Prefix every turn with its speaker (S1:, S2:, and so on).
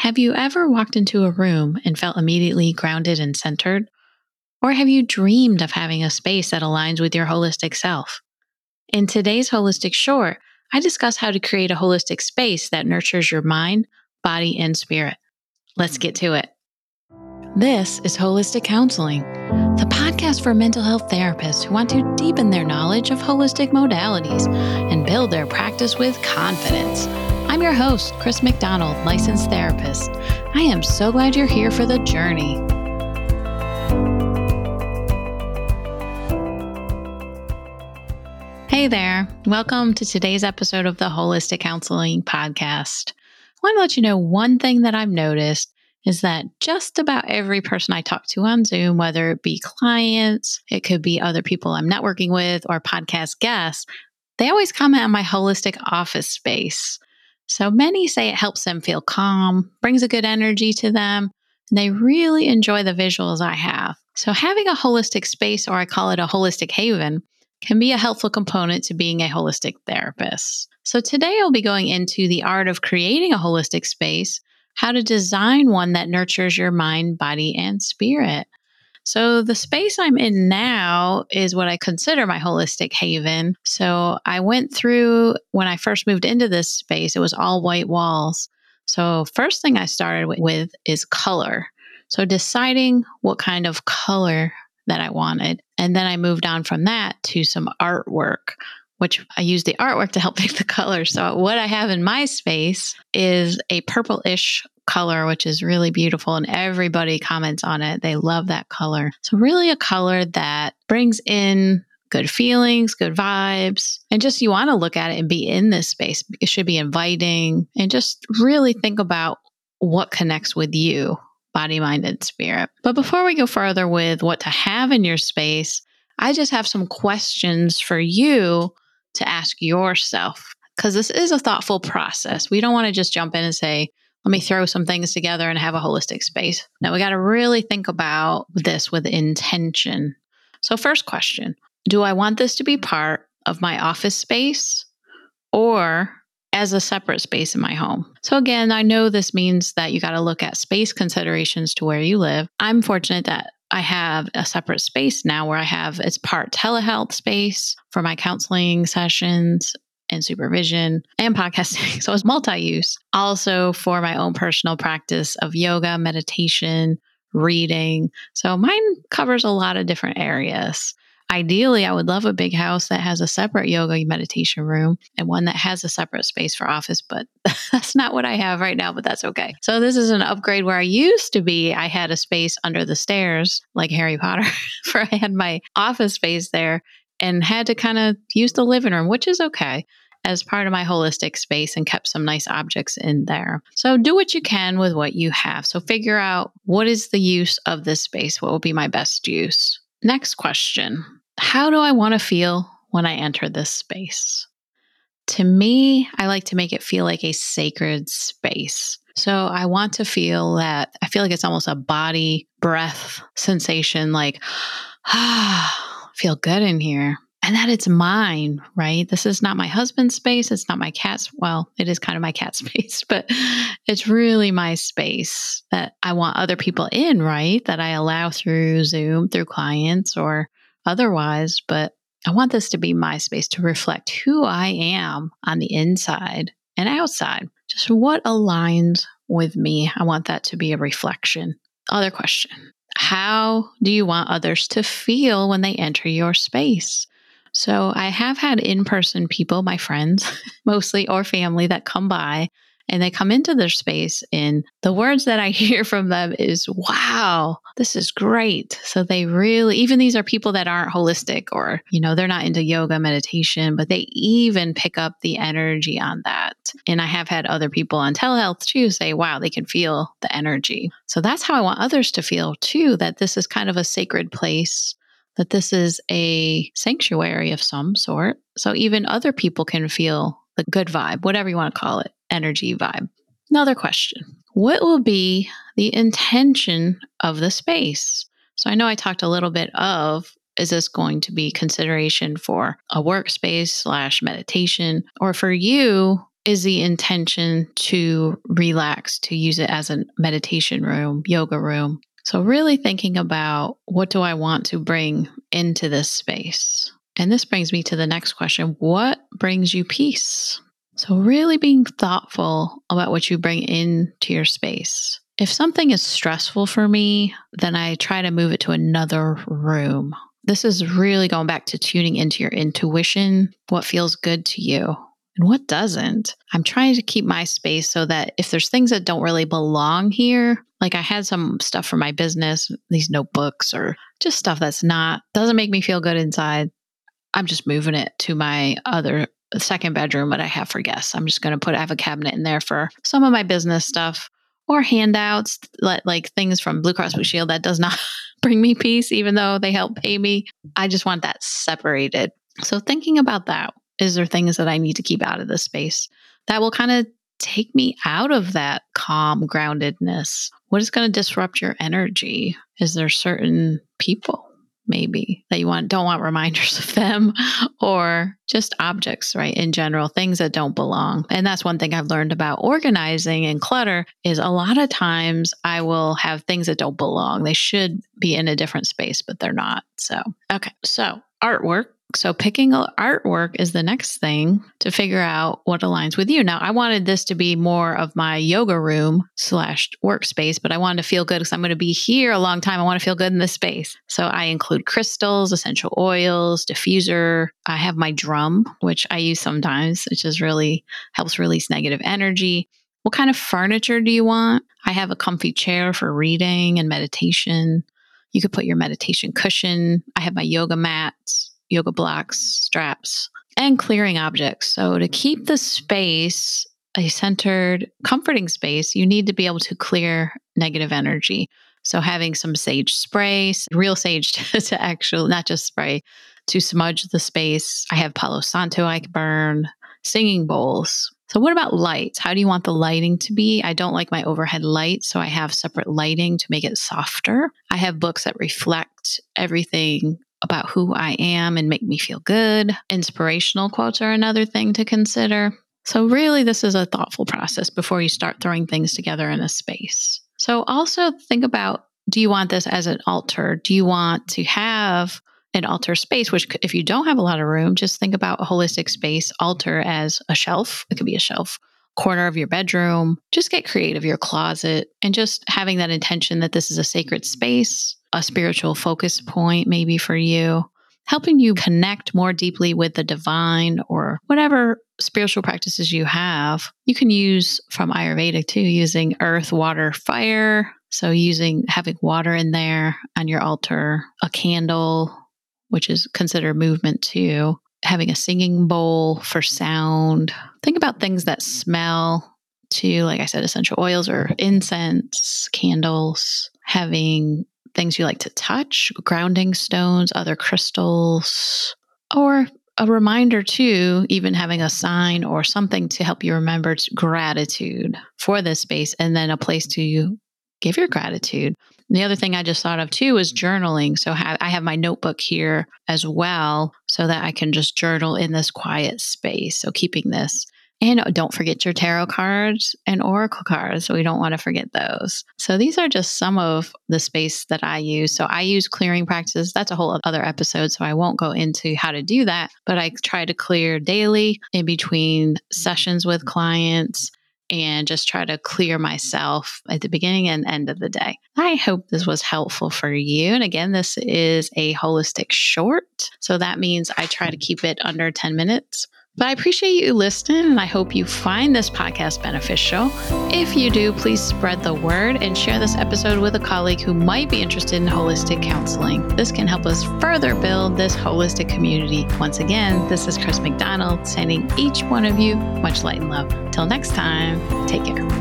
S1: Have you ever walked into a room and felt immediately grounded and centered? Or have you dreamed of having a space that aligns with your holistic self? In today's Holistic Short, I discuss how to create a holistic space that nurtures your mind, body, and spirit. Let's get to it. This is Holistic Counseling, the podcast for mental health therapists who want to deepen their knowledge of holistic modalities and build their practice with confidence. I'm your host, Chris McDonald, licensed therapist. I am so glad you're here for the journey. Hey there. Welcome to today's episode of the Holistic Counseling Podcast. I want to let you know one thing that I've noticed is that just about every person I talk to on Zoom, whether it be clients, it could be other people I'm networking with, or podcast guests, they always comment on my holistic office space. So many say it helps them feel calm, brings a good energy to them, and they really enjoy the visuals I have. So having a holistic space, or I call it a holistic haven, can be a helpful component to being a holistic therapist. So, today I'll be going into the art of creating a holistic space, how to design one that nurtures your mind, body, and spirit. So, the space I'm in now is what I consider my holistic haven. So, I went through when I first moved into this space, it was all white walls. So, first thing I started with is color. So, deciding what kind of color that I wanted. And then I moved on from that to some artwork, which I use the artwork to help pick the color. So, what I have in my space is a purple-ish color, which is really beautiful. And everybody comments on it. They love that color. So, really, a color that brings in good feelings, good vibes, and just you want to look at it and be in this space. It should be inviting and just really think about what connects with you body, mind, and spirit. But before we go further with what to have in your space, I just have some questions for you to ask yourself because this is a thoughtful process. We don't want to just jump in and say, let me throw some things together and have a holistic space. Now, we got to really think about this with intention. So, first question Do I want this to be part of my office space or as a separate space in my home. So, again, I know this means that you got to look at space considerations to where you live. I'm fortunate that I have a separate space now where I have it's part telehealth space for my counseling sessions and supervision and podcasting. So it's multi use. Also for my own personal practice of yoga, meditation, reading. So mine covers a lot of different areas. Ideally, I would love a big house that has a separate yoga meditation room and one that has a separate space for office, but that's not what I have right now, but that's okay. So, this is an upgrade where I used to be. I had a space under the stairs like Harry Potter, where I had my office space there and had to kind of use the living room, which is okay as part of my holistic space and kept some nice objects in there. So do what you can with what you have. So figure out what is the use of this space? What will be my best use? Next question how do I want to feel when I enter this space? To me, I like to make it feel like a sacred space. So I want to feel that I feel like it's almost a body breath sensation, like, ah, feel good in here. And that it's mine, right? This is not my husband's space. It's not my cat's. Well, it is kind of my cat space, but it's really my space that I want other people in, right? That I allow through Zoom, through clients, or otherwise, but I want this to be my space to reflect who I am on the inside and outside. Just what aligns with me. I want that to be a reflection. Other question How do you want others to feel when they enter your space? So, I have had in person people, my friends mostly, or family that come by and they come into their space and the words that I hear from them is, wow, this is great. So they really, even these are people that aren't holistic or, you know, they're not into yoga, meditation, but they even pick up the energy on that. And I have had other people on telehealth too say, wow, they can feel the energy. So that's how I want others to feel too, that this is kind of a sacred place that this is a sanctuary of some sort. So even other people can feel the good vibe, whatever you want to call it energy vibe. Another question What will be the intention of the space? So I know I talked a little bit of is this going to be consideration for a workspace slash meditation or for you is the intention to relax, to use it as a meditation room, yoga room. So, really thinking about what do I want to bring into this space? And this brings me to the next question What brings you peace? So, really being thoughtful about what you bring into your space. If something is stressful for me, then I try to move it to another room. This is really going back to tuning into your intuition, what feels good to you and what doesn't. I'm trying to keep my space so that if there's things that don't really belong here, like I had some stuff for my business, these notebooks or just stuff that's not, doesn't make me feel good inside. I'm just moving it to my other uh, second bedroom that I have for guests. I'm just going to put, I have a cabinet in there for some of my business stuff or handouts, like, things from Blue Cross Blue Shield that does not bring me peace, even though they help pay me. I just want that separated. So, thinking about that, is there things that I need to keep out of the space that will kind of take me out of that calm groundedness? What is going to disrupt your energy? Is there certain people maybe that you want don't want reminders of them or just objects right in general things that don't belong. And that's one thing i've learned about organizing and clutter is a lot of times i will have things that don't belong. They should be in a different space but they're not. So okay. So artwork so picking artwork is the next thing to figure out what aligns with you. Now, I wanted this to be more of my yoga room slash workspace, but I wanted to feel good because I'm going to be here a long time. I want to feel good in this space. So I include crystals, essential oils, diffuser. I have my drum, which I use sometimes, which is really helps release negative energy. What kind of furniture do you want? I have a comfy chair for reading and meditation. You could put your meditation cushion. I have my yoga mats yoga blocks, straps, and clearing objects. So, to keep the space a centered, comforting space, you need to be able to clear negative energy. So, having some sage spray, real sage to, to actually, not just spray, to smudge the space. I have Palo Santo I can burn, singing bowls. So, what about lights? How do you want the lighting to be? I don't like my overhead light, so I have separate lighting to make it softer. I have books that reflect everything about who I am and make me feel good. Inspirational quotes are another thing to consider. So, really, this is a thoughtful process before you start throwing things together in a space. So, also think about do you want this as an altar? Do you want to have an altar space, which, if you don't have a lot of room, just think about a holistic space altar as a shelf. It could be a shelf, corner of your bedroom. Just get creative, your closet, and just having that intention that this is a sacred space a spiritual focus point, maybe for you, helping you connect more deeply with the divine or whatever spiritual practices you have. You can use from Ayurveda too, using earth, water, fire. So, using having water in there on your altar, a candle, which is considered movement too, having a singing bowl for sound. Think about things that smell too, like I said, essential oils or incense, candles, having things you like to touch, grounding stones, other crystals, or a reminder too, even having a sign or something to help you remember gratitude for this space and then a place to give your gratitude. And the other thing I just thought of too is journaling. So I have my notebook here as well so that I can just journal in this quiet space. So keeping this and don't forget your tarot cards and oracle cards. We don't want to forget those. So these are just some of the space that I use. So I use clearing practices. That's a whole other episode. So I won't go into how to do that, but I try to clear daily in between sessions with clients and just try to clear myself at the beginning and end of the day. I hope this was helpful for you. And again, this is a holistic short. So that means I try to keep it under 10 minutes. But I appreciate you listening and I hope you find this podcast beneficial. If you do, please spread the word and share this episode with a colleague who might be interested in holistic counseling. This can help us further build this holistic community. Once again, this is Chris McDonald sending each one of you much light and love. Till next time, take care.